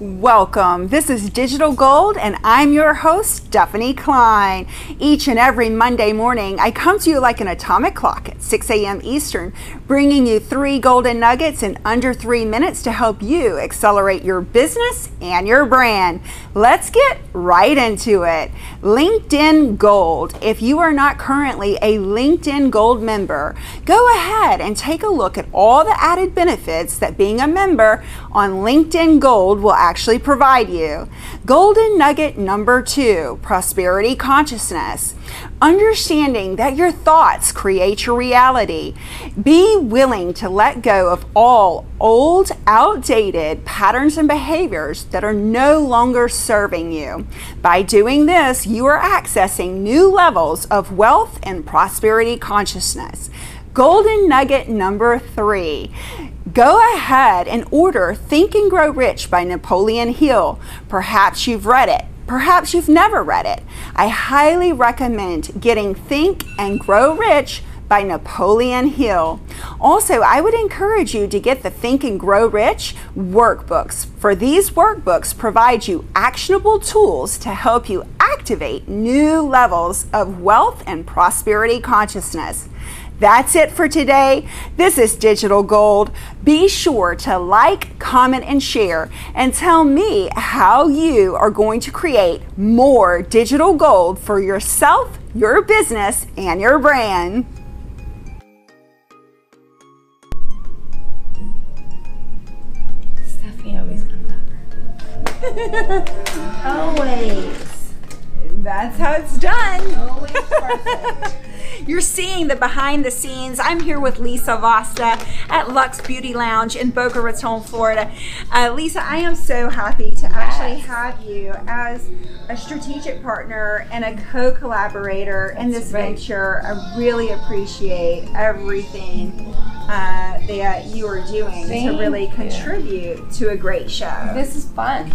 Welcome. This is Digital Gold, and I'm your host, Stephanie Klein. Each and every Monday morning, I come to you like an atomic clock at 6 a.m. Eastern, bringing you three golden nuggets in under three minutes to help you accelerate your business and your brand. Let's get right into it. LinkedIn Gold. If you are not currently a LinkedIn Gold member, go ahead and take a look at all the added benefits that being a member on LinkedIn Gold will actually provide you. Golden nugget number two prosperity consciousness. Understanding that your thoughts create your reality. Be willing to let go of all old, outdated patterns and behaviors that are no longer serving you. By doing this, you are accessing new levels of wealth and prosperity consciousness. Golden nugget number three. Go ahead and order Think and Grow Rich by Napoleon Hill. Perhaps you've read it. Perhaps you've never read it. I highly recommend getting Think and Grow Rich by Napoleon Hill. Also, I would encourage you to get the Think and Grow Rich workbooks. For these workbooks provide you actionable tools to help you activate new levels of wealth and prosperity consciousness. That's it for today. This is Digital Gold. Be sure to like, comment, and share, and tell me how you are going to create more digital gold for yourself, your business, and your brand. always. That's how it's done. Always perfect. You're seeing the behind the scenes. I'm here with Lisa Vasta at Lux Beauty Lounge in Boca Raton, Florida. Uh, Lisa, I am so happy to actually have you as a strategic partner and a co collaborator in this right. venture. I really appreciate everything uh, that you are doing Thank to really you. contribute to a great show. This is fun.